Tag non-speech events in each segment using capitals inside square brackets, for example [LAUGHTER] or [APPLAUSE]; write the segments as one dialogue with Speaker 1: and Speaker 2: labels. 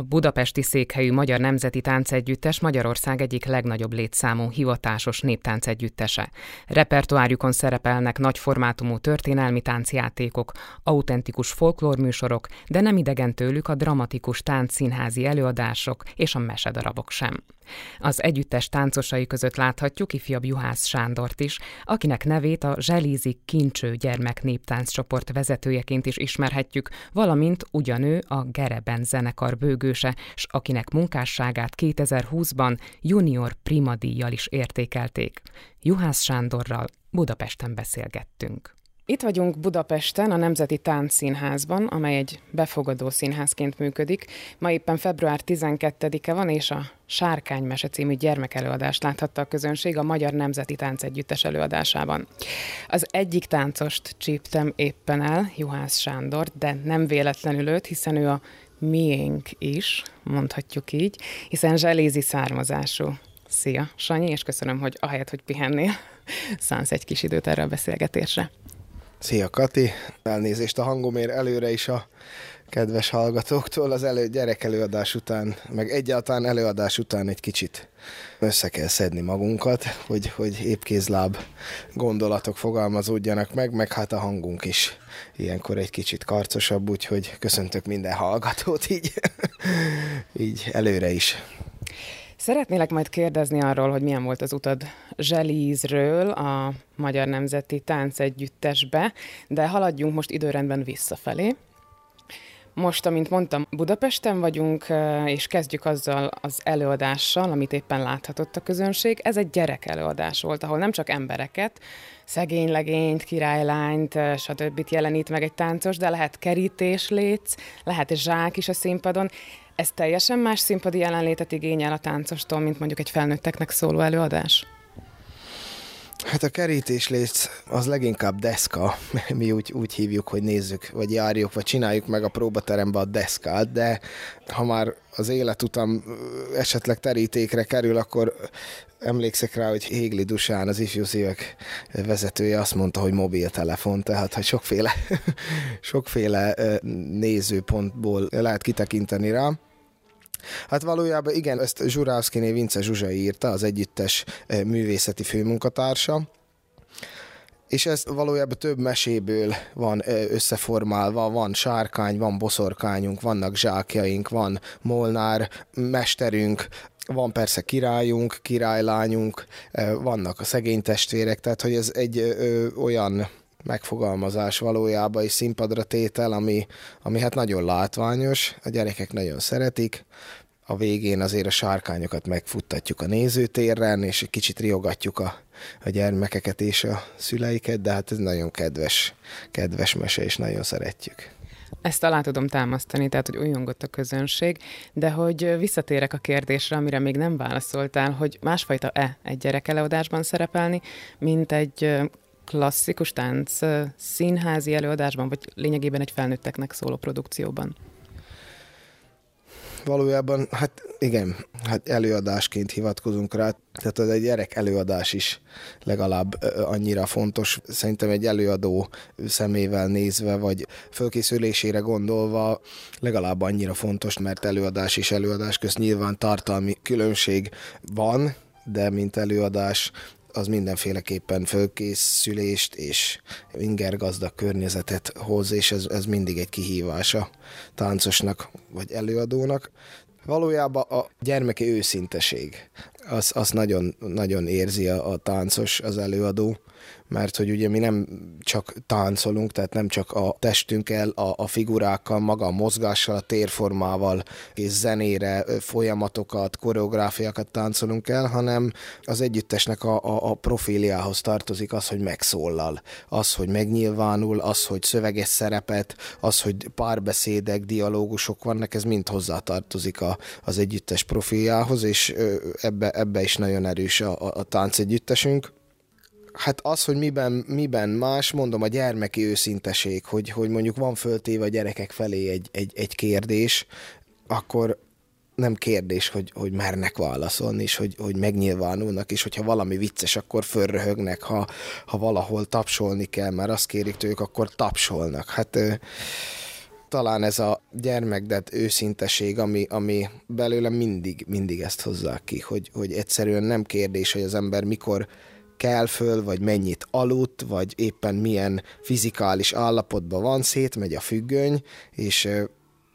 Speaker 1: A budapesti székhelyű Magyar Nemzeti Táncegyüttes Magyarország egyik legnagyobb létszámú hivatásos néptáncegyüttese. Repertoárjukon szerepelnek nagy formátumú történelmi táncjátékok, autentikus folklórműsorok, de nem idegen tőlük a dramatikus táncszínházi előadások és a mesedarabok sem. Az együttes táncosai között láthatjuk ifjabb Juhász Sándort is, akinek nevét a Zselízik Kincső gyermek néptánccsoport vezetőjeként is ismerhetjük, valamint ugyanő a Gereben zenekar bőgőse, s akinek munkásságát 2020-ban junior primadíjjal is értékelték. Juhász Sándorral Budapesten beszélgettünk. Itt vagyunk Budapesten, a Nemzeti Táncszínházban, amely egy befogadó színházként működik. Ma éppen február 12-e van, és a Sárkánymese című gyermekelőadást láthatta a közönség a Magyar Nemzeti Táncegyüttes előadásában. Az egyik táncost csíptem éppen el, Juhász Sándor, de nem véletlenül őt, hiszen ő a miénk is, mondhatjuk így, hiszen zselézi származású. Szia, Sanyi, és köszönöm, hogy ahelyett, hogy pihennél, [LAUGHS] szánsz egy kis időt erre a beszélgetésre.
Speaker 2: Szia Kati, elnézést a hangomért előre is a kedves hallgatóktól az elő, gyerek előadás után, meg egyáltalán előadás után egy kicsit össze kell szedni magunkat, hogy, hogy épkézláb gondolatok fogalmazódjanak meg, meg hát a hangunk is ilyenkor egy kicsit karcosabb, úgyhogy köszöntök minden hallgatót így, [LAUGHS] így előre is.
Speaker 1: Szeretnélek majd kérdezni arról, hogy milyen volt az utad Zselízről a Magyar Nemzeti Táncegyüttesbe, de haladjunk most időrendben visszafelé. Most, amint mondtam, Budapesten vagyunk, és kezdjük azzal az előadással, amit éppen láthatott a közönség. Ez egy gyerek előadás volt, ahol nem csak embereket, szegény legényt, királylányt, stb. jelenít meg egy táncos, de lehet kerítés létsz, lehet zsák is a színpadon. Ez teljesen más színpadi jelenlétet igényel a táncostól, mint mondjuk egy felnőtteknek szóló előadás?
Speaker 2: Hát a kerítés léc az leginkább deszka, [LAUGHS] mi úgy, úgy hívjuk, hogy nézzük, vagy járjuk, vagy csináljuk meg a próbaterembe a deszkát, de ha már az életutam esetleg terítékre kerül, akkor emlékszek rá, hogy Hégli Dusán, az ifjú szívek vezetője azt mondta, hogy mobiltelefon, tehát hogy sokféle, [LAUGHS] sokféle nézőpontból lehet kitekinteni rá. Hát valójában igen, ezt Zsurávszkiné Vince Zsuzsa írta, az együttes eh, művészeti főmunkatársa, és ez valójában több meséből van eh, összeformálva, van sárkány, van boszorkányunk, vannak zsákjaink, van molnár mesterünk, van persze királyunk, királylányunk, eh, vannak a szegény testvérek, tehát hogy ez egy olyan megfogalmazás valójában és színpadra tétel, ami, ami hát nagyon látványos, a gyerekek nagyon szeretik, a végén azért a sárkányokat megfuttatjuk a nézőtérren, és egy kicsit riogatjuk a, a gyermekeket és a szüleiket, de hát ez nagyon kedves, kedves mese, és nagyon szeretjük.
Speaker 1: Ezt alá tudom támasztani, tehát, hogy újongott a közönség, de hogy visszatérek a kérdésre, amire még nem válaszoltál, hogy másfajta-e egy gyerekelőadásban szerepelni, mint egy klasszikus tánc színházi előadásban, vagy lényegében egy felnőtteknek szóló produkcióban?
Speaker 2: Valójában, hát igen, hát előadásként hivatkozunk rá, tehát az egy gyerek előadás is legalább annyira fontos. Szerintem egy előadó szemével nézve, vagy fölkészülésére gondolva legalább annyira fontos, mert előadás és előadás közt nyilván tartalmi különbség van, de mint előadás az mindenféleképpen fölkészülést és inger gazdag környezetet hoz, és ez, ez mindig egy kihívás a táncosnak vagy előadónak. Valójában a gyermeki őszinteség, az, az nagyon, nagyon érzi a, a táncos, az előadó, mert hogy ugye mi nem csak táncolunk, tehát nem csak a testünkkel, a, a figurákkal, maga a mozgással, a térformával és zenére folyamatokat, koreográfiákat táncolunk el, hanem az együttesnek a, a, a profiliához tartozik az, hogy megszólal, az, hogy megnyilvánul, az, hogy szöveges szerepet, az, hogy párbeszédek, dialógusok vannak, ez mind hozzá tartozik a, az együttes profiljához, és ebbe, ebbe is nagyon erős a, a, a táncegyüttesünk. Hát az, hogy miben, miben más, mondom, a gyermeki őszinteség, hogy, hogy mondjuk van föltéve a gyerekek felé egy, egy, egy kérdés, akkor nem kérdés, hogy, hogy mernek válaszolni, és hogy, hogy megnyilvánulnak, és hogyha valami vicces, akkor fölröhögnek, ha, ha valahol tapsolni kell, mert azt kérik tőlük, akkor tapsolnak. Hát talán ez a gyermekdet őszinteség, ami, ami belőlem mindig, mindig ezt hozzá ki, hogy, hogy egyszerűen nem kérdés, hogy az ember mikor kell föl, vagy mennyit aludt, vagy éppen milyen fizikális állapotban van, szétmegy a függöny, és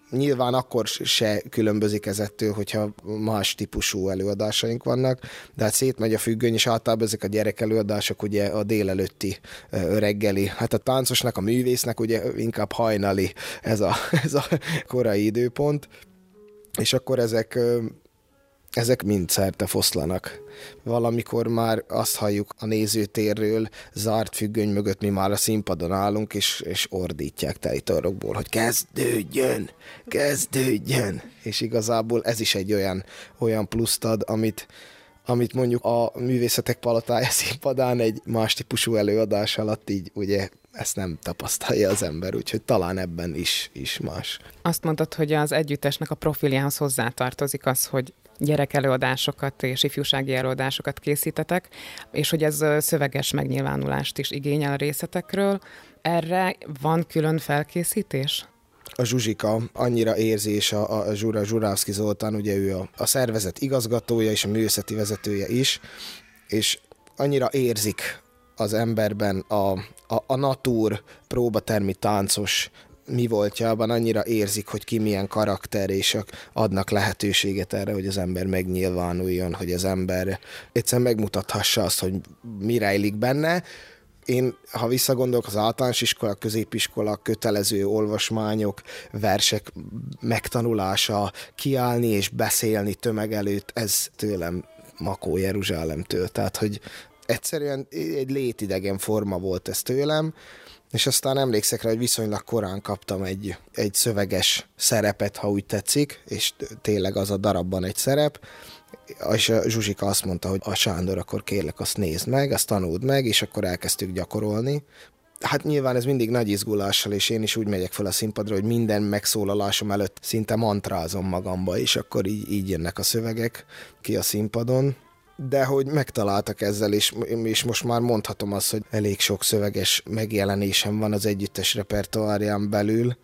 Speaker 2: nyilván akkor se különbözik ezettől, hogyha más típusú előadásaink vannak, de hát szétmegy a függöny, és általában ezek a gyerek előadások ugye a délelőtti reggeli. Hát a táncosnak, a művésznek ugye inkább hajnali ez a, [LAUGHS] ez a korai időpont, és akkor ezek ezek mind szerte foszlanak. Valamikor már azt halljuk a nézőtérről, zárt függöny mögött mi már a színpadon állunk, és, és ordítják telitorokból, hogy kezdődjön, kezdődjön. És igazából ez is egy olyan, olyan pluszt ad, amit, amit mondjuk a művészetek palatája színpadán egy más típusú előadás alatt így ugye ezt nem tapasztalja az ember, úgyhogy talán ebben is, is más.
Speaker 3: Azt mondtad, hogy az együttesnek a profiljához hozzátartozik az, hogy gyerekelőadásokat és ifjúsági előadásokat készítetek, és hogy ez szöveges megnyilvánulást is igényel a részletekről. Erre van külön felkészítés?
Speaker 2: a Zsuzsika annyira érzi, és a, a Zsura Zsurávszki Zoltán, ugye ő a, a szervezet igazgatója és a művészeti vezetője is, és annyira érzik az emberben a, a, a natúr próbatermi táncos mi voltjában annyira érzik, hogy ki milyen karakter, és adnak lehetőséget erre, hogy az ember megnyilvánuljon, hogy az ember egyszerűen megmutathassa azt, hogy mi rejlik benne. Én, ha visszagondolok, az általános iskola, középiskola, kötelező olvasmányok, versek megtanulása, kiállni és beszélni tömeg előtt, ez tőlem Makó Jeruzsálemtől. Tehát, hogy egyszerűen egy létidegen forma volt ez tőlem, és aztán emlékszek rá, hogy viszonylag korán kaptam egy, egy szöveges szerepet, ha úgy tetszik, és tényleg az a darabban egy szerep, és a Zsuzsika azt mondta, hogy a Sándor, akkor kérlek, azt nézd meg, azt tanuld meg, és akkor elkezdtük gyakorolni. Hát nyilván ez mindig nagy izgulással, és én is úgy megyek fel a színpadra, hogy minden megszólalásom előtt szinte mantrázom magamba, és akkor így, így jönnek a szövegek ki a színpadon de hogy megtaláltak ezzel, és, és most már mondhatom azt, hogy elég sok szöveges megjelenésem van az együttes repertoárján belül,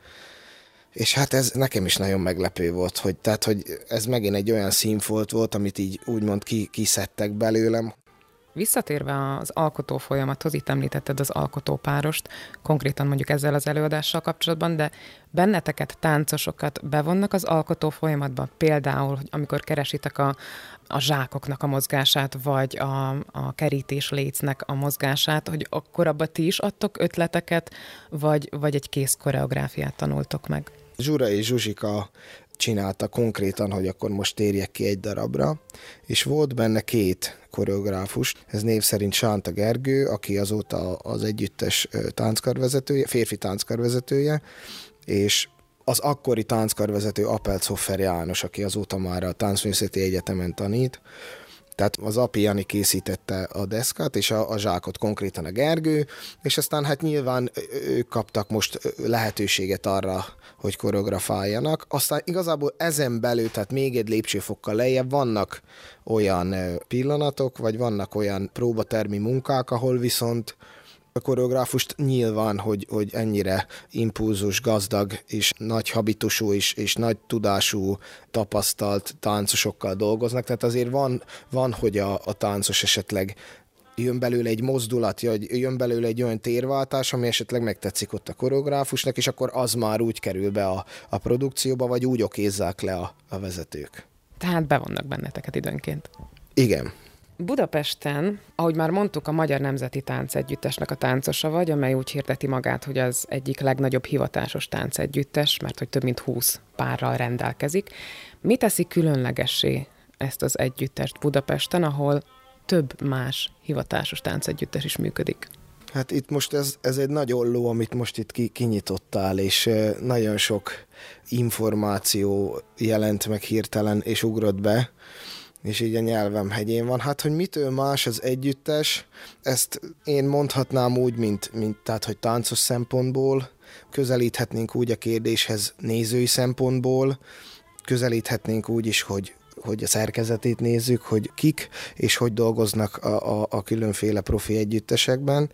Speaker 2: és hát ez nekem is nagyon meglepő volt, hogy, tehát, hogy ez megint egy olyan színfolt volt, amit így úgymond ki, kiszedtek belőlem,
Speaker 3: Visszatérve az alkotó folyamathoz, itt említetted az alkotópárost, konkrétan mondjuk ezzel az előadással kapcsolatban, de benneteket, táncosokat bevonnak az alkotó folyamatba? Például, hogy amikor keresitek a, a zsákoknak a mozgását, vagy a, a kerítés lécnek a mozgását, hogy akkor abba ti is adtok ötleteket, vagy, vagy egy kész koreográfiát tanultok meg?
Speaker 2: Zsura és Zsuzsika csinálta konkrétan, hogy akkor most térjek ki egy darabra, és volt benne két koreográfus, ez név szerint Sánta Gergő, aki azóta az együttes tánckarvezetője, férfi tánckarvezetője, és az akkori tánckarvezető Apelt Szoffer János, aki azóta már a Táncművészeti Egyetemen tanít, tehát az api Jani készítette a deszkát, és a, a zsákot konkrétan a Gergő, és aztán hát nyilván ők kaptak most lehetőséget arra, hogy koreografáljanak. Aztán igazából ezen belül, tehát még egy lépcsőfokkal lejjebb vannak olyan pillanatok, vagy vannak olyan próbatermi munkák, ahol viszont a koreográfust nyilván, hogy, hogy ennyire impulzus, gazdag és nagy habitusú és, és nagy tudású, tapasztalt táncosokkal dolgoznak, tehát azért van, van hogy a, a táncos esetleg jön belőle egy mozdulat, jön belőle egy olyan térváltás, ami esetleg megtetszik ott a koreográfusnak, és akkor az már úgy kerül be a, a produkcióba, vagy úgy okézzák le a, a vezetők.
Speaker 3: Tehát bevonnak benneteket időnként.
Speaker 2: Igen.
Speaker 3: Budapesten, ahogy már mondtuk, a Magyar Nemzeti Táncegyüttesnek a táncosa vagy, amely úgy hirdeti magát, hogy az egyik legnagyobb hivatásos táncegyüttes, mert hogy több mint 20 párral rendelkezik. Mi teszi különlegessé ezt az együttest Budapesten, ahol több más hivatásos táncegyüttes is működik?
Speaker 2: Hát itt most ez, ez egy nagy olló, amit most itt ki, kinyitottál, és nagyon sok információ jelent meg hirtelen, és ugrott be és így a nyelvem hegyén van. Hát, hogy mitől más az együttes, ezt én mondhatnám úgy, mint, mint tehát, hogy táncos szempontból, közelíthetnénk úgy a kérdéshez nézői szempontból, közelíthetnénk úgy is, hogy hogy a szerkezetét nézzük, hogy kik és hogy dolgoznak a, a, a különféle profi együttesekben.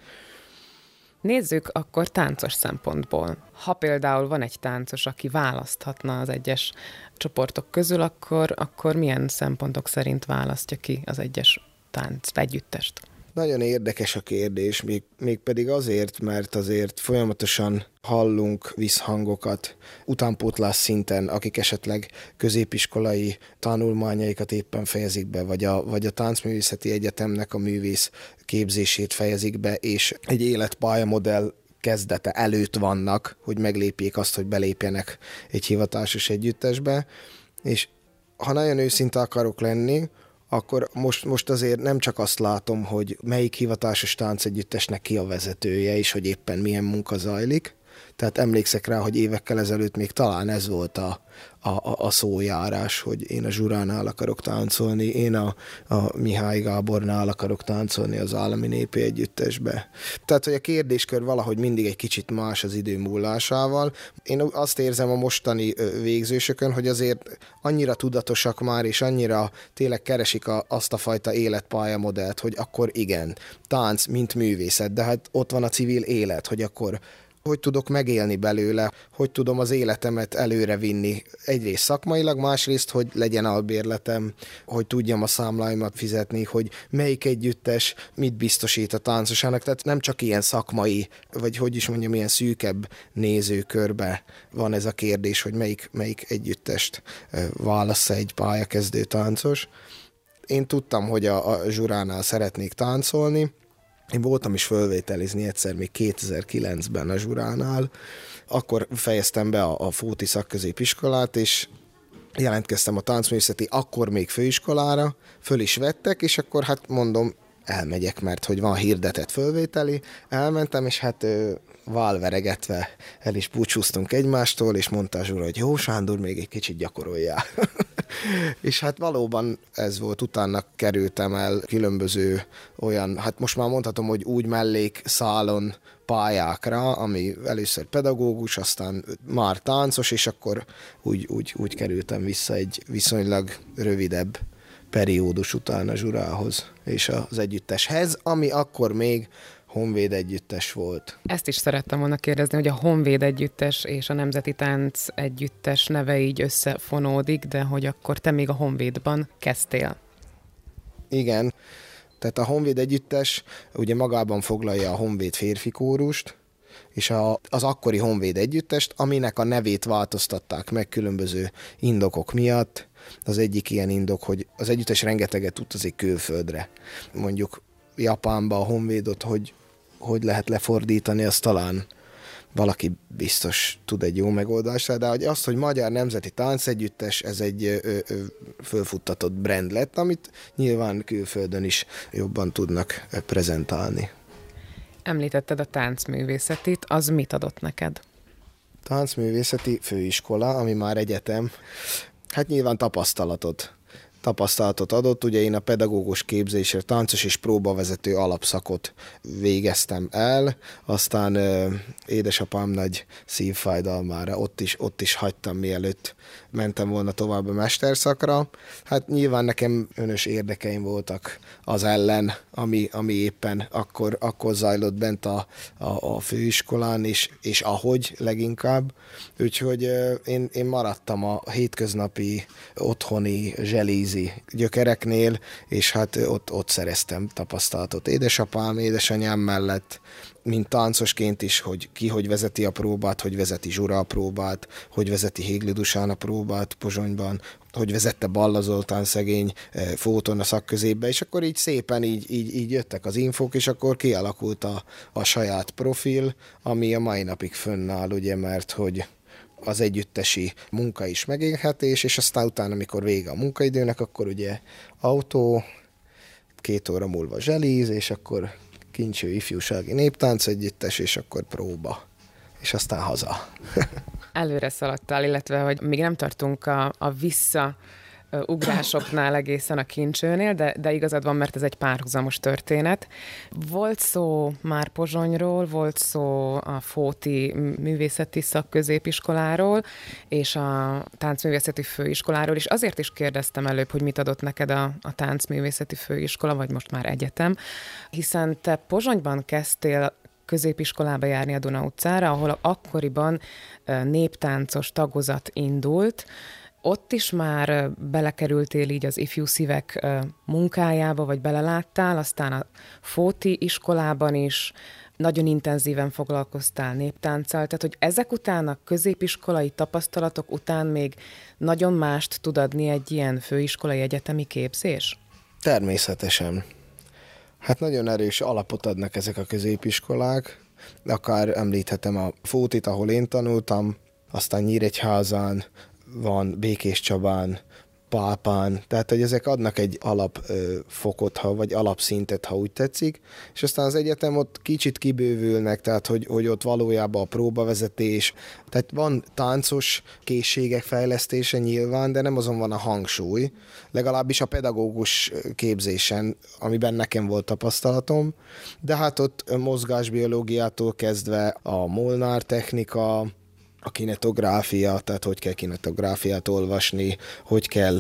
Speaker 3: Nézzük akkor táncos szempontból. Ha például van egy táncos, aki választhatna az egyes csoportok közül, akkor, akkor milyen szempontok szerint választja ki az egyes tánc együttest?
Speaker 2: Nagyon érdekes a kérdés, még, még pedig azért, mert azért folyamatosan hallunk visszhangokat utánpótlás szinten, akik esetleg középiskolai tanulmányaikat éppen fejezik be, vagy a, vagy a Táncművészeti Egyetemnek a művész képzését fejezik be, és egy életpályamodell kezdete előtt vannak, hogy meglépjék azt, hogy belépjenek egy hivatásos együttesbe, és ha nagyon őszinte akarok lenni, akkor most, most azért nem csak azt látom, hogy melyik hivatásos táncegyüttesnek ki a vezetője, és hogy éppen milyen munka zajlik, tehát emlékszek rá, hogy évekkel ezelőtt még talán ez volt a, a, a szójárás, hogy én a Zsuránál akarok táncolni, én a, a Mihály Gábornál akarok táncolni az állami népi együttesbe. Tehát, hogy a kérdéskör valahogy mindig egy kicsit más az idő múlásával. Én azt érzem a mostani végzősökön, hogy azért annyira tudatosak már, és annyira tényleg keresik a, azt a fajta életpályamodellt, hogy akkor igen, tánc, mint művészet, de hát ott van a civil élet, hogy akkor hogy tudok megélni belőle, hogy tudom az életemet előre vinni. Egyrészt szakmailag, másrészt, hogy legyen albérletem, hogy tudjam a számláimat fizetni, hogy melyik együttes mit biztosít a táncosának. Tehát nem csak ilyen szakmai, vagy hogy is mondjam, ilyen szűkebb nézőkörbe van ez a kérdés, hogy melyik, melyik együttest válasz egy pályakezdő táncos. Én tudtam, hogy a, a zsuránál szeretnék táncolni, én voltam is fölvételizni egyszer még 2009-ben a Zsuránál, akkor fejeztem be a, a Fóti szakközépiskolát, és jelentkeztem a táncművészeti, akkor még főiskolára, föl is vettek, és akkor hát mondom, elmegyek, mert hogy van hirdetett fölvételi, elmentem, és hát válveregetve el is búcsúztunk egymástól, és mondta Zsura, hogy jó, Sándor, még egy kicsit gyakoroljál. [LAUGHS] és hát valóban ez volt, utána kerültem el különböző olyan, hát most már mondhatom, hogy úgy mellék szálon pályákra, ami először pedagógus, aztán már táncos, és akkor úgy, úgy, úgy kerültem vissza egy viszonylag rövidebb periódus után a zsurához és az együtteshez, ami akkor még Honvéd együttes volt.
Speaker 3: Ezt is szerettem volna kérdezni, hogy a Honvéd együttes és a Nemzeti Tánc együttes neve így összefonódik, de hogy akkor te még a Honvédban kezdtél.
Speaker 2: Igen, tehát a Honvéd együttes ugye magában foglalja a Honvéd férfi kórust, és a, az akkori Honvéd együttest, aminek a nevét változtatták meg különböző indokok miatt. Az egyik ilyen indok, hogy az együttes rengeteget utazik külföldre. Mondjuk Japánba a Honvédot, hogy hogy lehet lefordítani, az talán valaki biztos tud egy jó megoldásra, de hogy az, hogy Magyar Nemzeti Táncegyüttes, ez egy ö, ö, fölfuttatott brand lett, amit nyilván külföldön is jobban tudnak prezentálni.
Speaker 3: Említetted a táncművészetit, az mit adott neked?
Speaker 2: Táncművészeti főiskola, ami már egyetem, hát nyilván tapasztalatot tapasztalatot adott. Ugye én a pedagógus képzésre táncos és próbavezető alapszakot végeztem el, aztán ö, édesapám nagy szívfájdalmára ott is, ott is hagytam, mielőtt mentem volna tovább a mesterszakra. Hát nyilván nekem önös érdekeim voltak az ellen, ami, ami éppen akkor, akkor zajlott bent a, a, a főiskolán, és, és ahogy leginkább. Úgyhogy én, én maradtam a hétköznapi otthoni zselízi gyökereknél, és hát ott, ott szereztem tapasztalatot édesapám, édesanyám mellett, mint táncosként is, hogy ki hogy vezeti a próbát, hogy vezeti Zsura a próbát, hogy vezeti Hégli Dusán a próbát Pozsonyban, hogy vezette Balla Zoltán szegény eh, fóton a szakközépbe, és akkor így szépen így, így, így jöttek az infók, és akkor kialakult a, a saját profil, ami a mai napig fönnáll, ugye, mert hogy az együttesi munka is megélhetés, és aztán utána, amikor vége a munkaidőnek, akkor ugye autó, két óra múlva zselíz, és akkor kincső ifjúsági néptánc együttes, és akkor próba. És aztán haza. [LAUGHS]
Speaker 3: Előre szaladtál, illetve, hogy még nem tartunk a, a vissza ugrásoknál egészen a kincsőnél, de, de igazad van, mert ez egy párhuzamos történet. Volt szó már Pozsonyról, volt szó a Fóti Művészeti Szakközépiskoláról, és a Táncművészeti Főiskoláról, és azért is kérdeztem előbb, hogy mit adott neked a, a Táncművészeti Főiskola, vagy most már egyetem, hiszen te Pozsonyban kezdtél középiskolába járni a Duna utcára, ahol akkoriban néptáncos tagozat indult, ott is már belekerültél így az ifjú szívek munkájába, vagy beleláttál, aztán a Fóti iskolában is nagyon intenzíven foglalkoztál néptánccal, tehát hogy ezek után a középiskolai tapasztalatok után még nagyon mást tud adni egy ilyen főiskolai egyetemi képzés?
Speaker 2: Természetesen. Hát nagyon erős alapot adnak ezek a középiskolák, akár említhetem a Fótit, ahol én tanultam, aztán Nyíregyházán, van Békés Csabán, Pápán, tehát hogy ezek adnak egy alapfokot, ha, vagy alapszintet, ha úgy tetszik, és aztán az egyetem ott kicsit kibővülnek, tehát hogy, hogy ott valójában a próbavezetés, tehát van táncos készségek fejlesztése nyilván, de nem azon van a hangsúly, legalábbis a pedagógus képzésen, amiben nekem volt tapasztalatom, de hát ott mozgásbiológiától kezdve a Molnár technika, a kinetográfia, tehát hogy kell kinetográfiát olvasni, hogy kell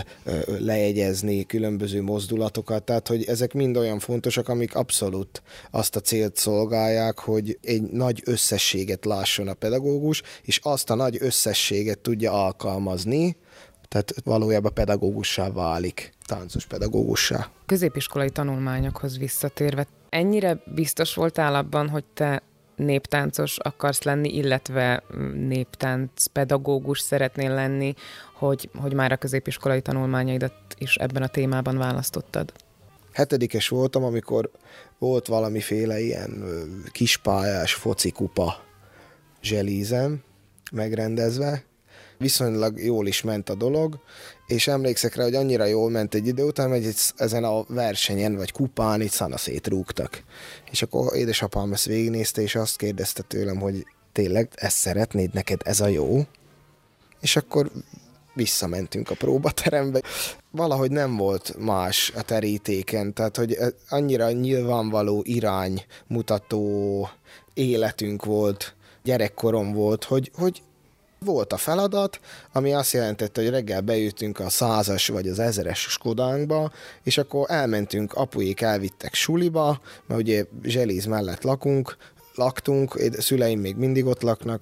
Speaker 2: lejegyezni különböző mozdulatokat, tehát hogy ezek mind olyan fontosak, amik abszolút azt a célt szolgálják, hogy egy nagy összességet lásson a pedagógus, és azt a nagy összességet tudja alkalmazni, tehát valójában pedagógussá válik, táncos pedagógussá.
Speaker 3: Középiskolai tanulmányokhoz visszatérve, ennyire biztos voltál abban, hogy te néptáncos akarsz lenni, illetve néptánc pedagógus szeretnél lenni, hogy, hogy már a középiskolai tanulmányaidat is ebben a témában választottad?
Speaker 2: Hetedikes voltam, amikor volt valamiféle ilyen kispályás focikupa zselízem megrendezve, viszonylag jól is ment a dolog, és emlékszek rá, hogy annyira jól ment egy idő után, hogy ezen a versenyen, vagy kupán itt szana szétrúgtak. És akkor édesapám ezt végignézte, és azt kérdezte tőlem, hogy tényleg ezt szeretnéd, neked ez a jó? És akkor visszamentünk a próbaterembe. Valahogy nem volt más a terítéken, tehát hogy annyira nyilvánvaló irány mutató életünk volt, gyerekkorom volt, hogy, hogy volt a feladat, ami azt jelentette, hogy reggel bejöttünk a százas vagy az ezeres Skodánkba, és akkor elmentünk, apuék elvittek suliba, mert ugye Zselíz mellett lakunk, laktunk, szüleim még mindig ott laknak,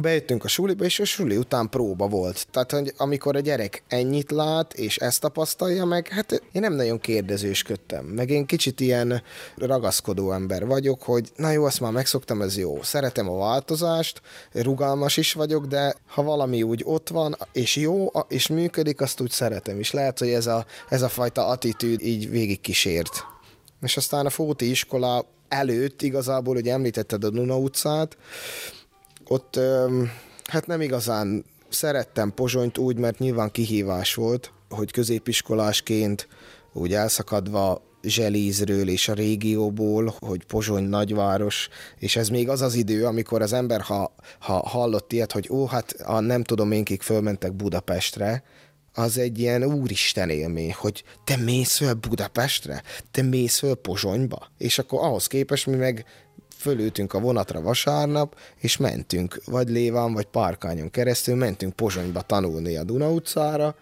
Speaker 2: bejöttünk a suliba, és a suli után próba volt. Tehát, hogy amikor a gyerek ennyit lát, és ezt tapasztalja meg, hát én nem nagyon kérdezősködtem. Meg én kicsit ilyen ragaszkodó ember vagyok, hogy na jó, azt már megszoktam, ez jó. Szeretem a változást, rugalmas is vagyok, de ha valami úgy ott van, és jó, és működik, azt úgy szeretem. És lehet, hogy ez a, ez a fajta attitűd így végig kísért. És aztán a Fóti iskola előtt igazából, hogy említetted a Duna utcát, ott hát nem igazán szerettem Pozsonyt úgy, mert nyilván kihívás volt, hogy középiskolásként úgy elszakadva Zselízről és a régióból, hogy Pozsony nagyváros, és ez még az az idő, amikor az ember, ha, ha hallott ilyet, hogy ó, hát a nem tudom én kik fölmentek Budapestre, az egy ilyen úristen élmény, hogy te mész föl Budapestre, te mész föl Pozsonyba, és akkor ahhoz képest mi meg fölültünk a vonatra vasárnap, és mentünk, vagy Léván, vagy Párkányon keresztül, mentünk Pozsonyba tanulni a Duna utcára,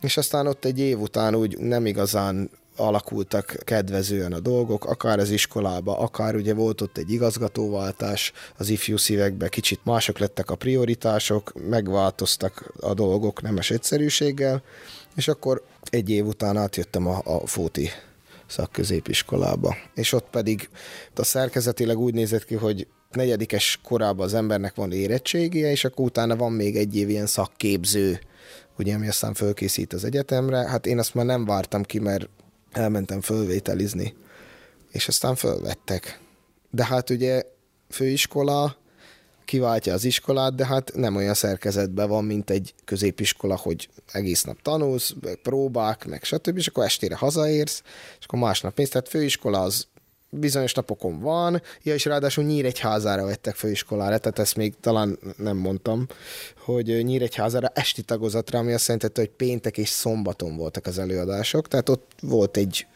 Speaker 2: és aztán ott egy év után úgy nem igazán alakultak kedvezően a dolgok, akár az iskolába, akár ugye volt ott egy igazgatóváltás az ifjú szívekbe, kicsit mások lettek a prioritások, megváltoztak a dolgok nemes egyszerűséggel, és akkor egy év után átjöttem a, a Fóti szakközépiskolába. És ott pedig a szerkezetileg úgy nézett ki, hogy negyedikes korában az embernek van érettségie, és akkor utána van még egy év ilyen szakképző, ugye, ami aztán fölkészít az egyetemre. Hát én azt már nem vártam ki, mert elmentem fölvételizni, és aztán fölvettek. De hát ugye főiskola, kiváltja az iskolát, de hát nem olyan szerkezetben van, mint egy középiskola, hogy egész nap tanulsz, próbák, meg stb., és akkor estére hazaérsz, és akkor másnap mész. Tehát főiskola az bizonyos napokon van, ja, és ráadásul Nyíregyházára vettek főiskolára, tehát ezt még talán nem mondtam, hogy Nyíregyházára esti tagozatra, ami azt jelenti, hogy péntek és szombaton voltak az előadások, tehát ott volt egy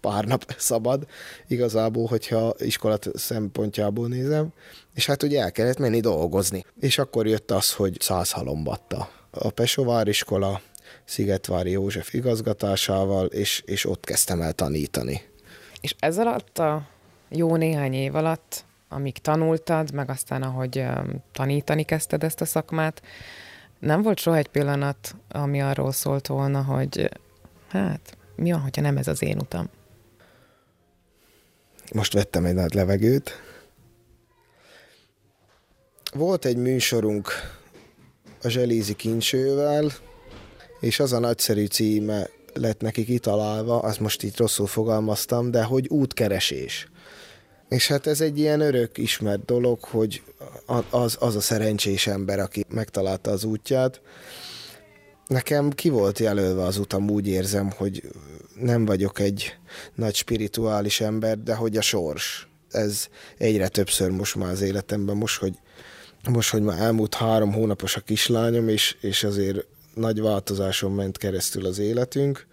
Speaker 2: pár nap szabad, igazából, hogyha iskolat szempontjából nézem, és hát ugye el kellett menni dolgozni. És akkor jött az, hogy száz halombatta. A Pesovár iskola, Szigetvári József igazgatásával, és, és ott kezdtem el tanítani.
Speaker 3: És ez alatt a jó néhány év alatt, amíg tanultad, meg aztán ahogy tanítani kezdted ezt a szakmát, nem volt soha egy pillanat, ami arról szólt volna, hogy hát, mi van, hogyha nem ez az én utam?
Speaker 2: Most vettem egy nagy levegőt. Volt egy műsorunk a Zselízi kincsővel, és az a nagyszerű címe lett neki kitalálva, azt most itt rosszul fogalmaztam, de hogy útkeresés. És hát ez egy ilyen örök ismert dolog, hogy az, az a szerencsés ember, aki megtalálta az útját. Nekem ki volt jelölve az utam, úgy érzem, hogy nem vagyok egy nagy spirituális ember, de hogy a sors. Ez egyre többször most már az életemben, most, hogy, most, hogy már elmúlt három hónapos a kislányom, és, és azért nagy változáson ment keresztül az életünk,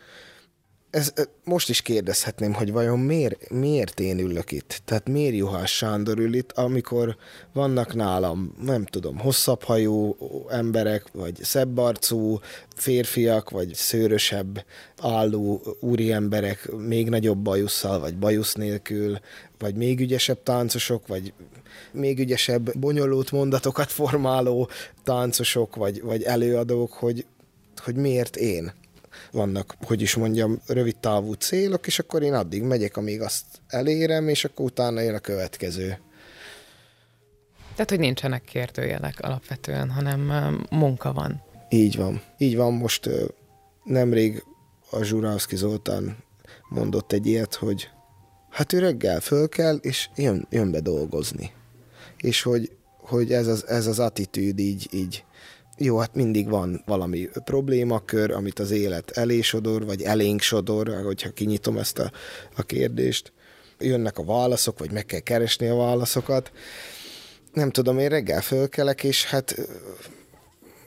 Speaker 2: ez, most is kérdezhetném, hogy vajon miért, miért én ülök itt? Tehát miért Juhás Sándor ül itt, amikor vannak nálam, nem tudom, hosszabb hajú emberek, vagy szebb arcú férfiak, vagy szőrösebb álló úri emberek, még nagyobb bajusszal, vagy bajusz nélkül, vagy még ügyesebb táncosok, vagy még ügyesebb, bonyolult mondatokat formáló táncosok, vagy, vagy előadók, hogy, hogy miért én? Vannak, hogy is mondjam, rövid távú célok, és akkor én addig megyek, amíg azt elérem, és akkor utána jön a következő.
Speaker 3: Tehát, hogy nincsenek kérdőjelek alapvetően, hanem munka van.
Speaker 2: Így van. Így van. Most nemrég a Zsurávszki Zoltán mondott egy ilyet, hogy hát ő reggel föl kell, és jön, jön be dolgozni. És hogy, hogy ez, az, ez az attitűd így, így jó, hát mindig van valami problémakör, amit az élet elésodor, vagy elénk sodor, hogyha kinyitom ezt a, a kérdést. Jönnek a válaszok, vagy meg kell keresni a válaszokat. Nem tudom, én reggel fölkelek, és hát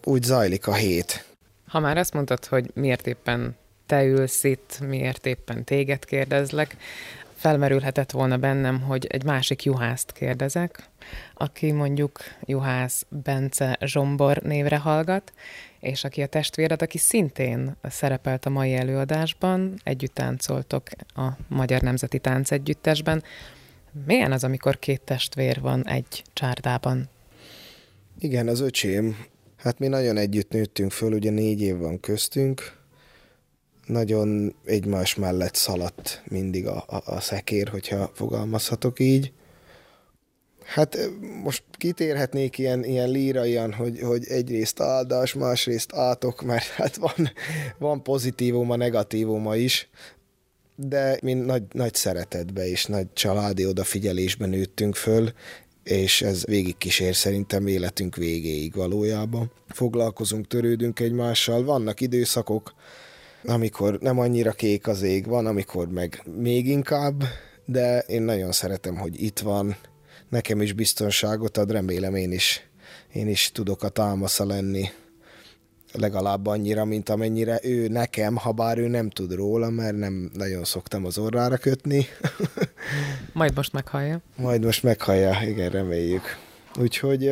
Speaker 2: úgy zajlik a hét.
Speaker 3: Ha már azt mondtad, hogy miért éppen te ülsz itt, miért éppen téged kérdezlek, felmerülhetett volna bennem, hogy egy másik juhászt kérdezek, aki mondjuk Juhász Bence Zsombor névre hallgat, és aki a testvéred, aki szintén szerepelt a mai előadásban, együtt táncoltok a Magyar Nemzeti Táncegyüttesben. Milyen az, amikor két testvér van egy csárdában?
Speaker 2: Igen, az öcsém. Hát mi nagyon együtt nőttünk föl, ugye négy év van köztünk, nagyon egymás mellett szaladt mindig a, a, a szekér, hogyha fogalmazhatok így. Hát most kitérhetnék ilyen, ilyen líraian, hogy, hogy egyrészt áldás, másrészt átok, mert hát van, van pozitívuma, negatívuma is, de mi nagy, nagy szeretetbe és nagy családi odafigyelésben nőttünk föl, és ez végig kísér szerintem életünk végéig valójában. Foglalkozunk, törődünk egymással, vannak időszakok, amikor nem annyira kék az ég, van, amikor meg még inkább, de én nagyon szeretem, hogy itt van, nekem is biztonságot ad, remélem én is, én is tudok a támasza lenni legalább annyira, mint amennyire ő nekem, ha bár ő nem tud róla, mert nem nagyon szoktam az orrára kötni. [LAUGHS]
Speaker 3: Majd most meghallja.
Speaker 2: Majd most meghallja, igen, reméljük. Úgyhogy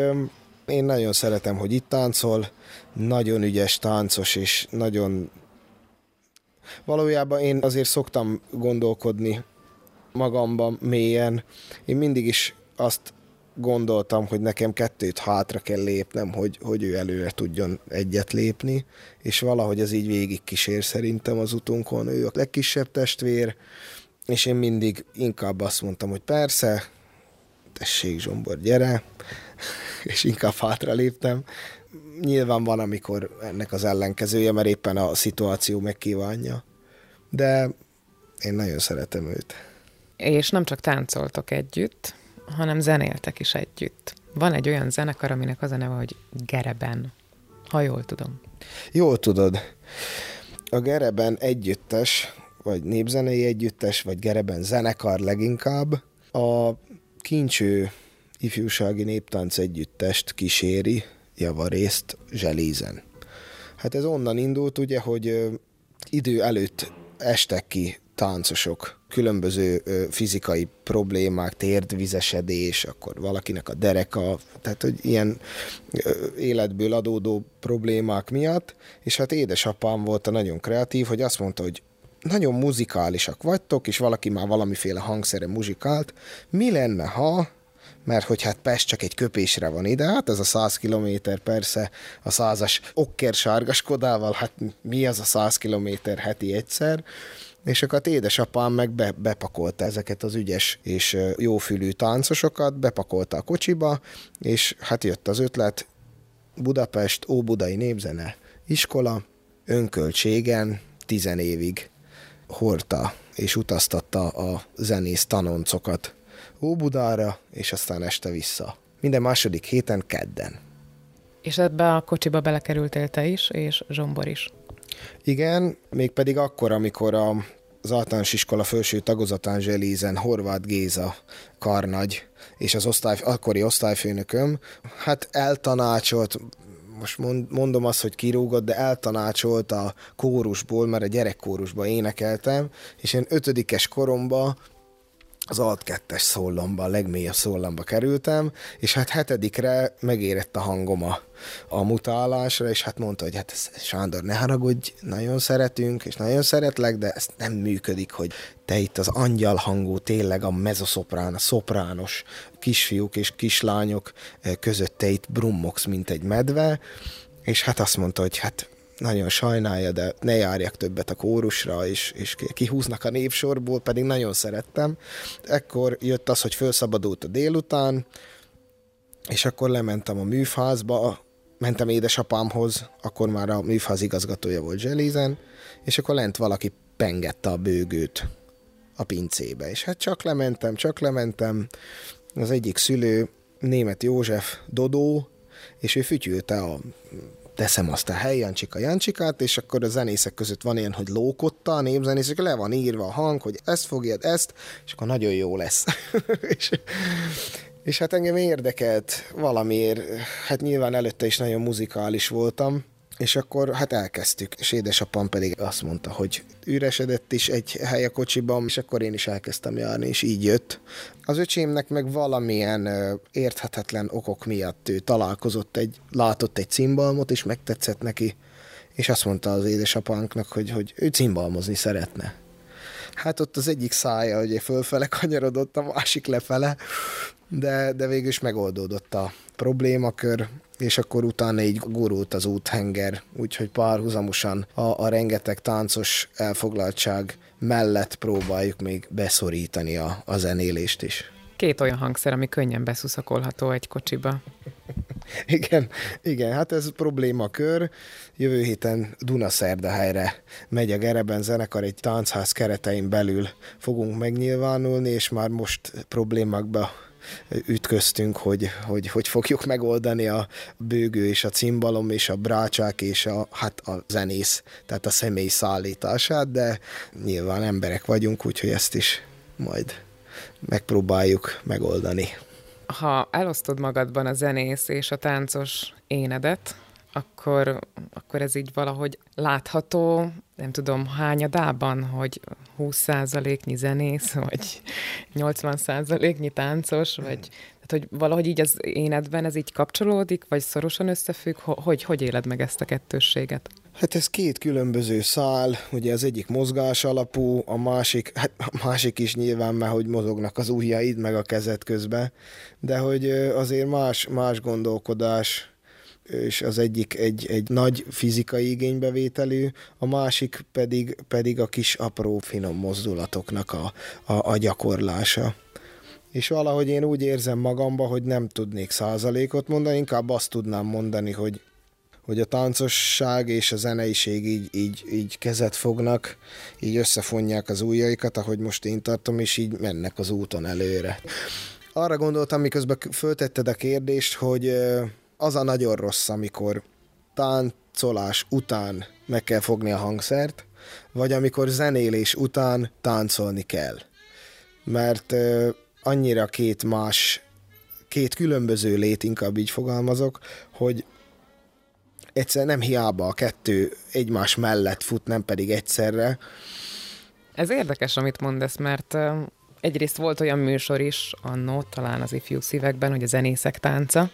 Speaker 2: én nagyon szeretem, hogy itt táncol, nagyon ügyes táncos, és nagyon Valójában én azért szoktam gondolkodni magamban mélyen. Én mindig is azt gondoltam, hogy nekem kettőt hátra kell lépnem, hogy, hogy ő előre tudjon egyet lépni, és valahogy ez így végig kísér szerintem az utunkon. Ő a legkisebb testvér, és én mindig inkább azt mondtam, hogy persze, tessék Zsombor, gyere, [LAUGHS] és inkább hátra léptem. Nyilván van, amikor ennek az ellenkezője, mert éppen a szituáció megkívánja. De én nagyon szeretem őt.
Speaker 3: És nem csak táncoltok együtt, hanem zenéltek is együtt. Van egy olyan zenekar, aminek az a neve, hogy Gereben. Ha jól tudom.
Speaker 2: Jól tudod. A Gereben együttes, vagy népzenei együttes, vagy Gereben zenekar leginkább. A kincső ifjúsági néptánc együttest kíséri javarészt Zselízen. Hát ez onnan indult ugye, hogy idő előtt estek ki táncosok, különböző fizikai problémák, térdvizesedés, akkor valakinek a dereka, tehát hogy ilyen életből adódó problémák miatt, és hát édesapám volt a nagyon kreatív, hogy azt mondta, hogy nagyon muzikálisak vagytok, és valaki már valamiféle hangszere muzsikált, mi lenne, ha mert hogy hát Pest csak egy köpésre van ide, hát ez a 100 kilométer persze a százas okker sárgaskodával, hát mi az a 100 kilométer heti egyszer, és akkor hát édesapám meg be, bepakolta ezeket az ügyes és jófülű táncosokat, bepakolta a kocsiba, és hát jött az ötlet, Budapest, Óbudai Népzene iskola, önköltségen, tizen évig hordta és utaztatta a zenész tanoncokat Óbudára, és aztán este vissza. Minden második héten kedden.
Speaker 3: És ebbe a kocsiba belekerültél te is, és Zsombor is.
Speaker 2: Igen, mégpedig akkor, amikor a, az általános iskola felső tagozatán Zselízen Horváth Géza karnagy és az osztály, akkori osztályfőnököm, hát eltanácsolt, most mondom azt, hogy kirúgott, de eltanácsolt a kórusból, mert a gyerekkórusba énekeltem, és én ötödikes koromban az alt kettes szóllomba, a legmélyebb szóllomba kerültem, és hát hetedikre megérett a hangom a, a mutálásra, és hát mondta, hogy hát Sándor, ne haragudj, nagyon szeretünk, és nagyon szeretlek, de ez nem működik, hogy te itt az angyal hangú, tényleg a mezoszoprán, a szoprános kisfiúk és kislányok eh, között te itt brummogsz, mint egy medve, és hát azt mondta, hogy hát nagyon sajnálja, de ne járjak többet a kórusra, és, és kihúznak a névsorból, pedig nagyon szerettem. Ekkor jött az, hogy felszabadult a délután, és akkor lementem a műfázba, mentem édesapámhoz, akkor már a műfáz igazgatója volt Zselízen, és akkor lent valaki pengette a bőgőt a pincébe, és hát csak lementem, csak lementem, az egyik szülő, német József Dodó, és ő fütyülte a teszem azt a hely Jancsika Jancsikát, és akkor a zenészek között van ilyen, hogy lókotta a népzenészek, le van írva a hang, hogy ezt fogjad, ezt, és akkor nagyon jó lesz. [LAUGHS] és, és hát engem érdekelt valamiért, hát nyilván előtte is nagyon muzikális voltam, és akkor hát elkezdtük, és édesapám pedig azt mondta, hogy üresedett is egy hely a kocsiban, és akkor én is elkezdtem járni, és így jött. Az öcsémnek meg valamilyen ö, érthetetlen okok miatt ő találkozott egy, látott egy cimbalmot, és megtetszett neki, és azt mondta az édesapánknak, hogy, hogy ő cimbalmozni szeretne. Hát ott az egyik szája ugye fölfele kanyarodott, a másik lefele, de, de végül is megoldódott a problémakör, és akkor utána így gurult az úthenger, úgyhogy párhuzamosan a, a rengeteg táncos elfoglaltság mellett próbáljuk még beszorítani a, a zenélést is.
Speaker 3: Két olyan hangszer, ami könnyen beszuszakolható egy kocsiba. [LAUGHS]
Speaker 2: igen, igen, hát ez problémakör. Jövő héten Dunaszerdahelyre megy a Gereben zenekar, egy táncház keretein belül fogunk megnyilvánulni, és már most problémákba ütköztünk, hogy, hogy hogy fogjuk megoldani a bőgő és a cimbalom és a brácsák és a, hát a zenész, tehát a személy szállítását, de nyilván emberek vagyunk, úgyhogy ezt is majd megpróbáljuk megoldani.
Speaker 3: Ha elosztod magadban a zenész és a táncos énedet, akkor, akkor ez így valahogy látható, nem tudom, hányadában, hogy 20%-nyi zenész, vagy 80%-nyi táncos, vagy tehát, hogy valahogy így az énedben ez így kapcsolódik, vagy szorosan összefügg, hogy hogy éled meg ezt a kettősséget?
Speaker 2: Hát ez két különböző szál, ugye az egyik mozgás alapú, a másik, hát a másik is nyilván, mert hogy mozognak az ujjaid, meg a kezed közben, de hogy azért más, más gondolkodás, és az egyik egy, egy nagy fizikai igénybevételű, a másik pedig, pedig a kis apró finom mozdulatoknak a, a, a gyakorlása. És valahogy én úgy érzem magamba, hogy nem tudnék százalékot mondani, inkább azt tudnám mondani, hogy, hogy a táncosság és a zeneiség így, így, így kezet fognak, így összefonják az ujjaikat, ahogy most én tartom, és így mennek az úton előre. Arra gondoltam, miközben föltetted a kérdést, hogy az a nagyon rossz, amikor táncolás után meg kell fogni a hangszert, vagy amikor zenélés után táncolni kell. Mert annyira két más, két különböző lét, inkább így fogalmazok, hogy egyszer nem hiába a kettő egymás mellett fut, nem pedig egyszerre.
Speaker 3: Ez érdekes, amit mondasz, mert egyrészt volt olyan műsor is annó, talán az ifjú szívekben, hogy a zenészek tánca,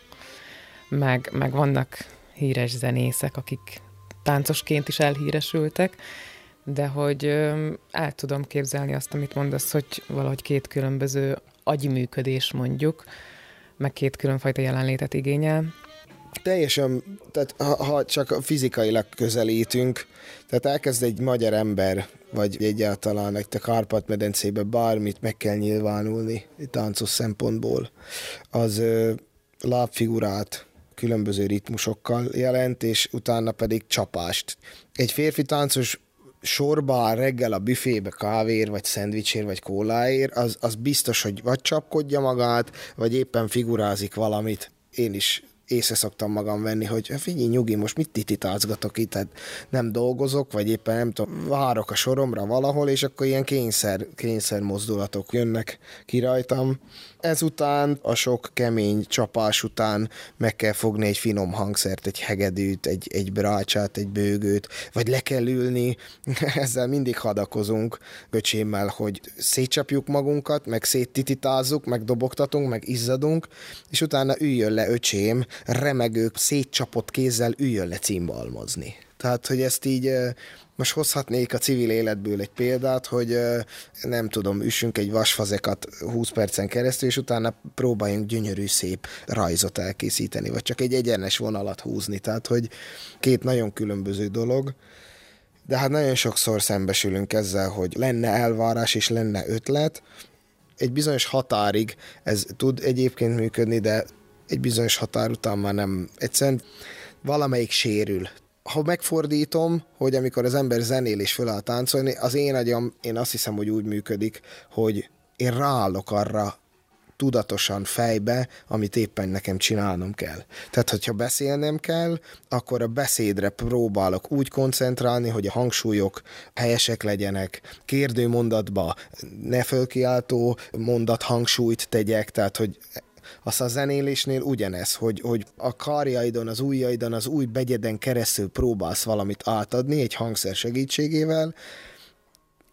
Speaker 3: meg, meg vannak híres zenészek, akik táncosként is elhíresültek, de hogy el tudom képzelni azt, amit mondasz, hogy valahogy két különböző agyműködés mondjuk, meg két különfajta jelenlétet igényel.
Speaker 2: Teljesen, tehát ha, ha csak fizikailag közelítünk, tehát elkezd egy magyar ember, vagy egyáltalán egy Kárpát-medencébe bármit meg kell nyilvánulni táncos szempontból, az ö, lábfigurát, különböző ritmusokkal jelent, és utána pedig csapást. Egy férfi táncos sorba reggel a büfébe kávér, vagy szendvicsér, vagy kóláért, az, az biztos, hogy vagy csapkodja magát, vagy éppen figurázik valamit. Én is észre szoktam magam venni, hogy figyelj nyugi, most mit tititázgatok itt, tehát nem dolgozok, vagy éppen nem tudom, várok a soromra valahol, és akkor ilyen kényszer, kényszer mozdulatok jönnek ki rajtam. Ezután a sok kemény csapás után meg kell fogni egy finom hangszert, egy hegedűt, egy, egy brácsát, egy bőgőt, vagy le kell ülni, [LAUGHS] ezzel mindig hadakozunk öcsémmel, hogy szétcsapjuk magunkat, meg széttititázzuk, meg dobogtatunk, meg izzadunk, és utána üljön le öcsém, remegő, szétcsapott kézzel üljön le cimbalmozni. Tehát, hogy ezt így most hozhatnék a civil életből egy példát, hogy nem tudom, üssünk egy vasfazekat 20 percen keresztül, és utána próbáljunk gyönyörű, szép rajzot elkészíteni, vagy csak egy egyenes vonalat húzni. Tehát, hogy két nagyon különböző dolog. De hát nagyon sokszor szembesülünk ezzel, hogy lenne elvárás és lenne ötlet, egy bizonyos határig ez tud egyébként működni, de egy bizonyos határ után már nem. Egyszerűen valamelyik sérül. Ha megfordítom, hogy amikor az ember zenél és föláll táncolni, az én agyam, én azt hiszem, hogy úgy működik, hogy én ráállok arra tudatosan fejbe, amit éppen nekem csinálnom kell. Tehát, hogyha beszélnem kell, akkor a beszédre próbálok úgy koncentrálni, hogy a hangsúlyok helyesek legyenek, kérdőmondatba ne fölkiáltó mondat hangsúlyt tegyek, tehát, hogy az a zenélésnél ugyanez, hogy, hogy a karjaidon, az ujjaidon, az új begyeden keresztül próbálsz valamit átadni egy hangszer segítségével,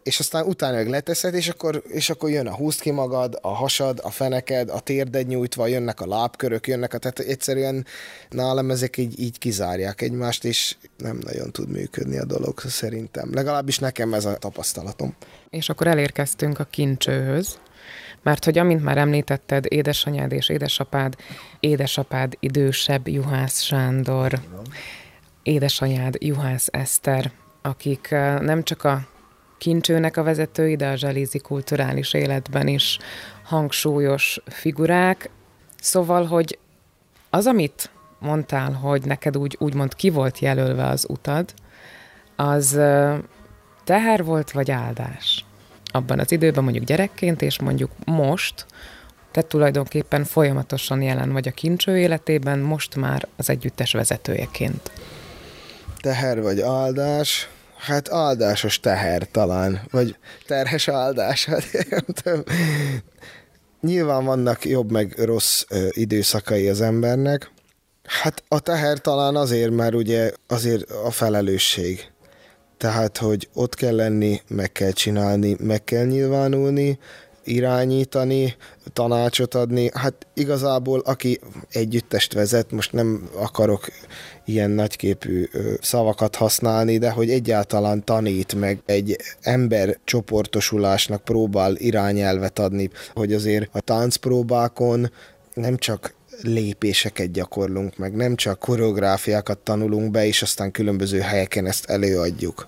Speaker 2: és aztán utána leteszed, és akkor, és akkor jön a húzd ki magad, a hasad, a feneked, a térded nyújtva, jönnek a lábkörök, jönnek a, tehát egyszerűen nálam ezek így, így kizárják egymást, és nem nagyon tud működni a dolog szerintem. Legalábbis nekem ez a tapasztalatom.
Speaker 3: És akkor elérkeztünk a kincsőhöz, mert hogy amint már említetted, édesanyád és édesapád, édesapád idősebb Juhász Sándor, édesanyád Juhász Eszter, akik nem csak a kincsőnek a vezetői, de a zselízi kulturális életben is hangsúlyos figurák. Szóval, hogy az, amit mondtál, hogy neked úgy, úgymond ki volt jelölve az utad, az teher volt, vagy áldás? Abban az időben, mondjuk gyerekként, és mondjuk most, te tulajdonképpen folyamatosan jelen vagy a kincső életében, most már az együttes vezetőjeként.
Speaker 2: Teher vagy áldás? Hát áldásos teher talán, vagy terhes áldás. Hát, Nyilván vannak jobb meg rossz időszakai az embernek. Hát a teher talán azért, mert ugye azért a felelősség tehát, hogy ott kell lenni, meg kell csinálni, meg kell nyilvánulni, irányítani, tanácsot adni. Hát igazából, aki együttest vezet, most nem akarok ilyen nagyképű szavakat használni, de hogy egyáltalán tanít meg egy ember csoportosulásnak próbál irányelvet adni, hogy azért a táncpróbákon nem csak lépéseket gyakorlunk meg, nem csak koreográfiákat tanulunk be, és aztán különböző helyeken ezt előadjuk.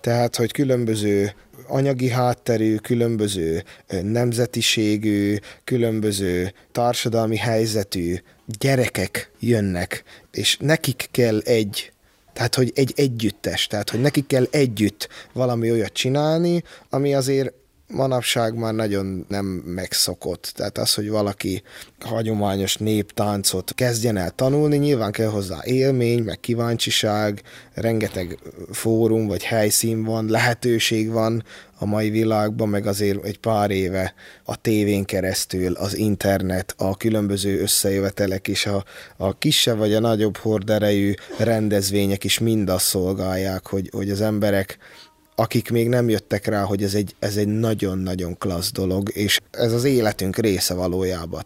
Speaker 2: Tehát, hogy különböző anyagi hátterű, különböző nemzetiségű, különböző társadalmi helyzetű gyerekek jönnek, és nekik kell egy tehát, hogy egy együttes, tehát, hogy nekik kell együtt valami olyat csinálni, ami azért manapság már nagyon nem megszokott. Tehát az, hogy valaki hagyományos néptáncot kezdjen el tanulni, nyilván kell hozzá élmény, meg kíváncsiság, rengeteg fórum vagy helyszín van, lehetőség van a mai világban, meg azért egy pár éve a tévén keresztül, az internet, a különböző összejövetelek és a, a kisebb vagy a nagyobb horderejű rendezvények is mind azt szolgálják, hogy, hogy az emberek akik még nem jöttek rá, hogy ez egy, ez egy nagyon-nagyon klassz dolog, és ez az életünk része valójában.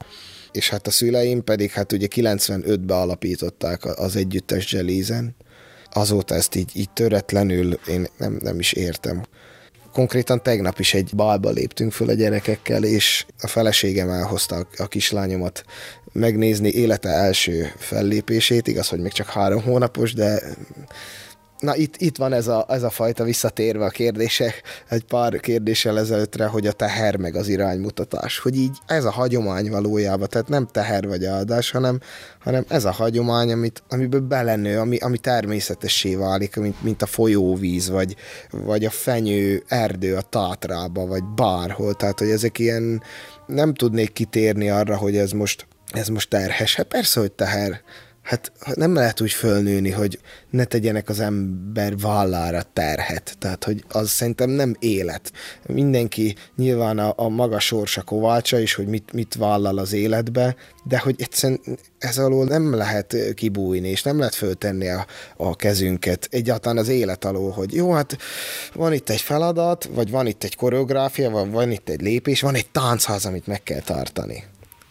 Speaker 2: És hát a szüleim pedig hát ugye 95-ben alapították az együttes Jelizen, azóta ezt így, így töretlenül én nem, nem is értem. Konkrétan tegnap is egy balba léptünk föl a gyerekekkel, és a feleségem elhozta a kislányomat megnézni élete első fellépését, igaz, hogy még csak három hónapos, de Na itt, itt van ez a, ez a fajta visszatérve a kérdések egy pár kérdéssel ezelőttre, hogy a teher meg az iránymutatás, hogy így ez a hagyomány valójában, tehát nem teher vagy áldás, hanem, hanem ez a hagyomány, amit, amiből belenő, ami, ami természetessé válik, mint, mint a folyóvíz, vagy, vagy a fenyő erdő a tátrába, vagy bárhol, tehát hogy ezek ilyen, nem tudnék kitérni arra, hogy ez most ez most terhes. Hát persze, hogy teher hát nem lehet úgy fölnőni, hogy ne tegyenek az ember vállára terhet. Tehát, hogy az szerintem nem élet. Mindenki nyilván a, a maga sorsa kovácsa is, hogy mit, mit vállal az életbe, de hogy egyszerűen ez alól nem lehet kibújni, és nem lehet föltenni a, a kezünket egyáltalán az élet alól, hogy jó, hát van itt egy feladat, vagy van itt egy koreográfia, vagy van itt egy lépés, van egy táncház, amit meg kell tartani.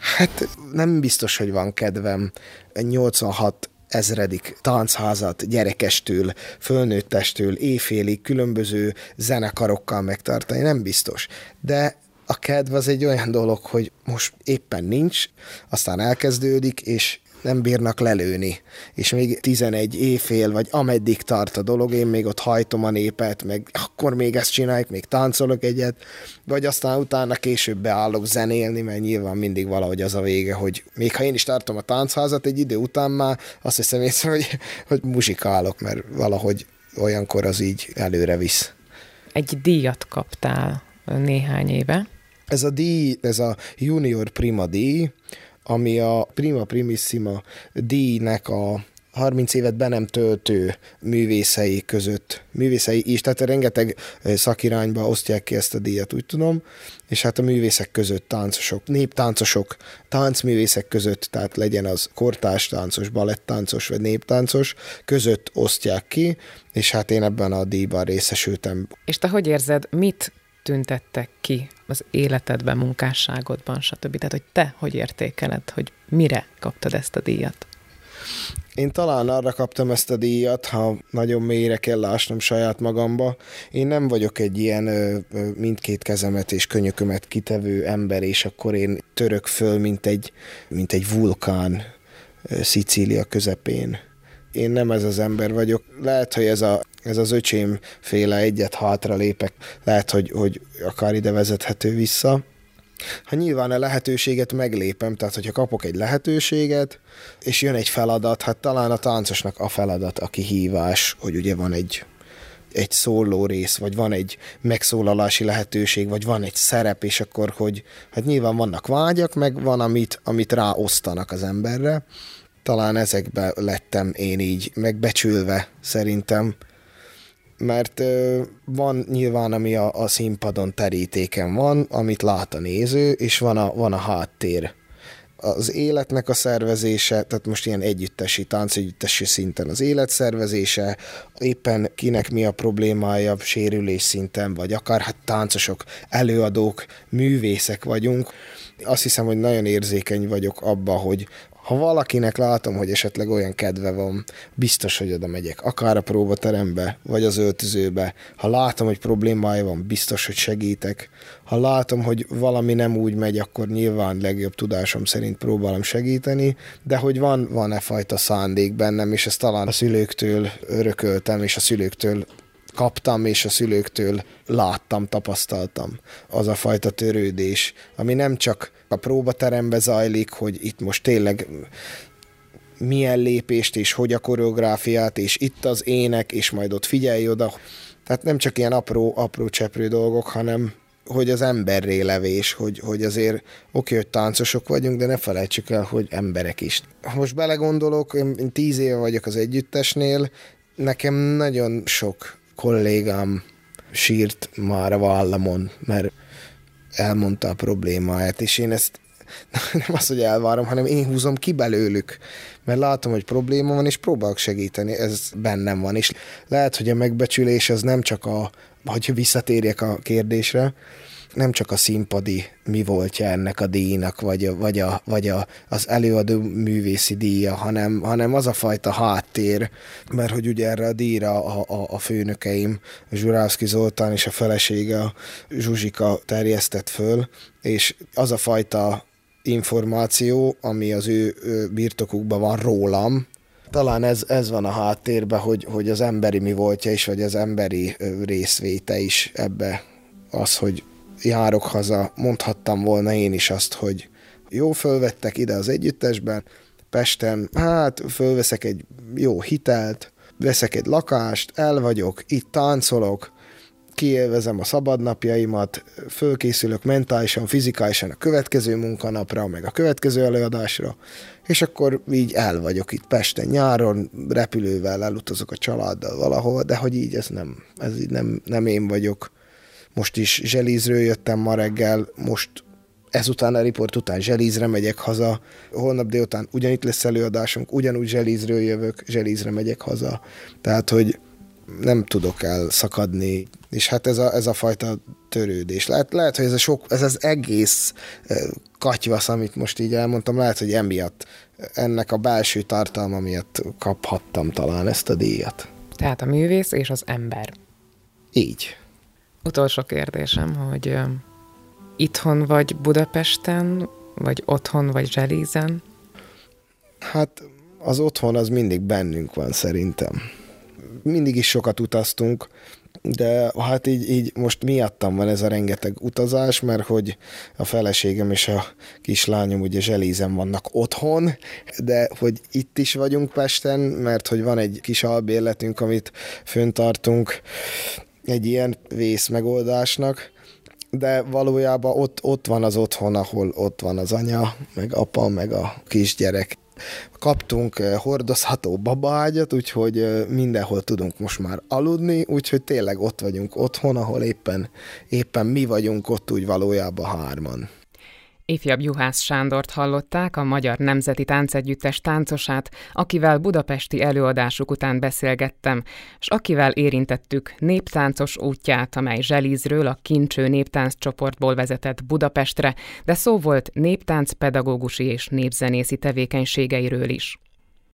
Speaker 2: Hát nem biztos, hogy van kedvem 86 ezredik táncházat gyerekestől, fölnőttestől, éjfélig különböző zenekarokkal megtartani, nem biztos. De a kedv az egy olyan dolog, hogy most éppen nincs, aztán elkezdődik, és nem bírnak lelőni. És még 11 éjfél, vagy ameddig tart a dolog, én még ott hajtom a népet, meg akkor még ezt csináljuk, még táncolok egyet, vagy aztán utána később beállok zenélni, mert nyilván mindig valahogy az a vége, hogy még ha én is tartom a táncházat, egy idő után már azt hiszem észre, hogy, hogy muzsikálok, mert valahogy olyankor az így előre visz.
Speaker 3: Egy díjat kaptál néhány éve.
Speaker 2: Ez a díj, ez a Junior Prima díj, ami a Prima Primissima díjnek a 30 évet be nem töltő művészei között, művészei is, tehát rengeteg szakirányba osztják ki ezt a díjat, úgy tudom, és hát a művészek között táncosok, néptáncosok, táncművészek között, tehát legyen az kortás táncos, balettáncos vagy néptáncos, között osztják ki, és hát én ebben a díjban részesültem.
Speaker 3: És te hogy érzed, mit tüntettek ki az életedben, munkásságodban, stb. Tehát, hogy te hogy értékeled, hogy mire kaptad ezt a díjat?
Speaker 2: Én talán arra kaptam ezt a díjat, ha nagyon mélyre kell lásnom saját magamba. Én nem vagyok egy ilyen ö, mindkét kezemet és könyökömet kitevő ember, és akkor én török föl, mint egy, mint egy vulkán Szicília közepén. Én nem ez az ember vagyok. Lehet, hogy ez a ez az öcsém féle egyet hátra lépek, lehet, hogy, hogy akár ide vezethető vissza. Ha nyilván a lehetőséget meglépem, tehát hogyha kapok egy lehetőséget, és jön egy feladat, hát talán a táncosnak a feladat, a kihívás, hogy ugye van egy egy szóló rész, vagy van egy megszólalási lehetőség, vagy van egy szerep, és akkor, hogy hát nyilván vannak vágyak, meg van, amit, amit ráosztanak az emberre. Talán ezekbe lettem én így megbecsülve szerintem mert ö, van nyilván, ami a, a színpadon terítéken van, amit lát a néző, és van a, van a háttér. Az életnek a szervezése, tehát most ilyen együttesi, táncegyüttesi szinten az életszervezése, éppen kinek mi a problémája sérülés szinten, vagy akár hát táncosok, előadók, művészek vagyunk. Azt hiszem, hogy nagyon érzékeny vagyok abba, hogy ha valakinek látom, hogy esetleg olyan kedve van, biztos, hogy oda megyek. Akár a próbaterembe, vagy az öltözőbe. Ha látom, hogy problémája van, biztos, hogy segítek. Ha látom, hogy valami nem úgy megy, akkor nyilván legjobb tudásom szerint próbálom segíteni, de hogy van, van-e fajta szándék bennem, és ezt talán a szülőktől örököltem, és a szülőktől kaptam, és a szülőktől láttam, tapasztaltam. Az a fajta törődés, ami nem csak a próbaterembe zajlik, hogy itt most tényleg milyen lépést, és hogy a koreográfiát, és itt az ének, és majd ott figyelj oda. Tehát nem csak ilyen apró, apró cseprő dolgok, hanem hogy az emberré levés, hogy, hogy azért oké, hogy táncosok vagyunk, de ne felejtsük el, hogy emberek is. Most belegondolok, én tíz éve vagyok az együttesnél, nekem nagyon sok kollégám sírt már a vállamon, mert elmondta a problémáját, és én ezt [LAUGHS] nem az, hogy elvárom, hanem én húzom ki belőlük, mert látom, hogy probléma van, és próbálok segíteni, ez bennem van, és lehet, hogy a megbecsülés az nem csak a, hogy visszatérjek a kérdésre, nem csak a színpadi mi voltja ennek a díjnak, vagy, a, vagy, a, vagy a, az előadó művészi díja, hanem, hanem az a fajta háttér, mert hogy ugye erre a díjra a, a, a főnökeim, Zsurávszki Zoltán és a felesége, a Zsuzsika terjesztett föl, és az a fajta információ, ami az ő birtokukban van rólam, talán ez, ez van a háttérben, hogy, hogy az emberi mi voltja is, vagy az emberi részvéte is ebbe az, hogy járok haza, mondhattam volna én is azt, hogy jó, fölvettek ide az együttesben, Pesten, hát fölveszek egy jó hitelt, veszek egy lakást, el vagyok, itt táncolok, kiélvezem a szabadnapjaimat, fölkészülök mentálisan, fizikálisan a következő munkanapra, meg a következő előadásra, és akkor így el vagyok itt Pesten nyáron, repülővel elutazok a családdal valahol, de hogy így ez nem, ez így nem, nem én vagyok. Most is Zselízről jöttem ma reggel, most ezután a riport után Zselízre megyek haza, holnap délután ugyanitt lesz előadásunk, ugyanúgy Zselízről jövök, Zselízre megyek haza. Tehát, hogy nem tudok elszakadni, és hát ez a, ez a fajta törődés. Lehet, lehet, hogy ez, a sok, ez az egész katyvasz, amit most így elmondtam, lehet, hogy emiatt, ennek a belső tartalma miatt kaphattam talán ezt a díjat.
Speaker 3: Tehát a művész és az ember.
Speaker 2: Így.
Speaker 3: Utolsó kérdésem, hogy itthon vagy Budapesten, vagy otthon, vagy Zselízen?
Speaker 2: Hát az otthon az mindig bennünk van szerintem mindig is sokat utaztunk, de hát így, így most miattam van ez a rengeteg utazás, mert hogy a feleségem és a kislányom ugye zselízen vannak otthon, de hogy itt is vagyunk Pesten, mert hogy van egy kis albérletünk, amit föntartunk egy ilyen vész megoldásnak, de valójában ott, ott van az otthon, ahol ott van az anya, meg apa, meg a kisgyerek. Kaptunk eh, hordozható babaágyat, úgyhogy eh, mindenhol tudunk most már aludni, úgyhogy tényleg ott vagyunk otthon, ahol éppen, éppen mi vagyunk ott úgy valójában hárman.
Speaker 3: Ifjabb Juhász Sándort hallották, a Magyar Nemzeti Táncegyüttes táncosát, akivel budapesti előadásuk után beszélgettem, és akivel érintettük néptáncos útját, amely Zselízről a Kincső néptánc csoportból vezetett Budapestre, de szó volt néptánc pedagógusi és népzenészi tevékenységeiről is.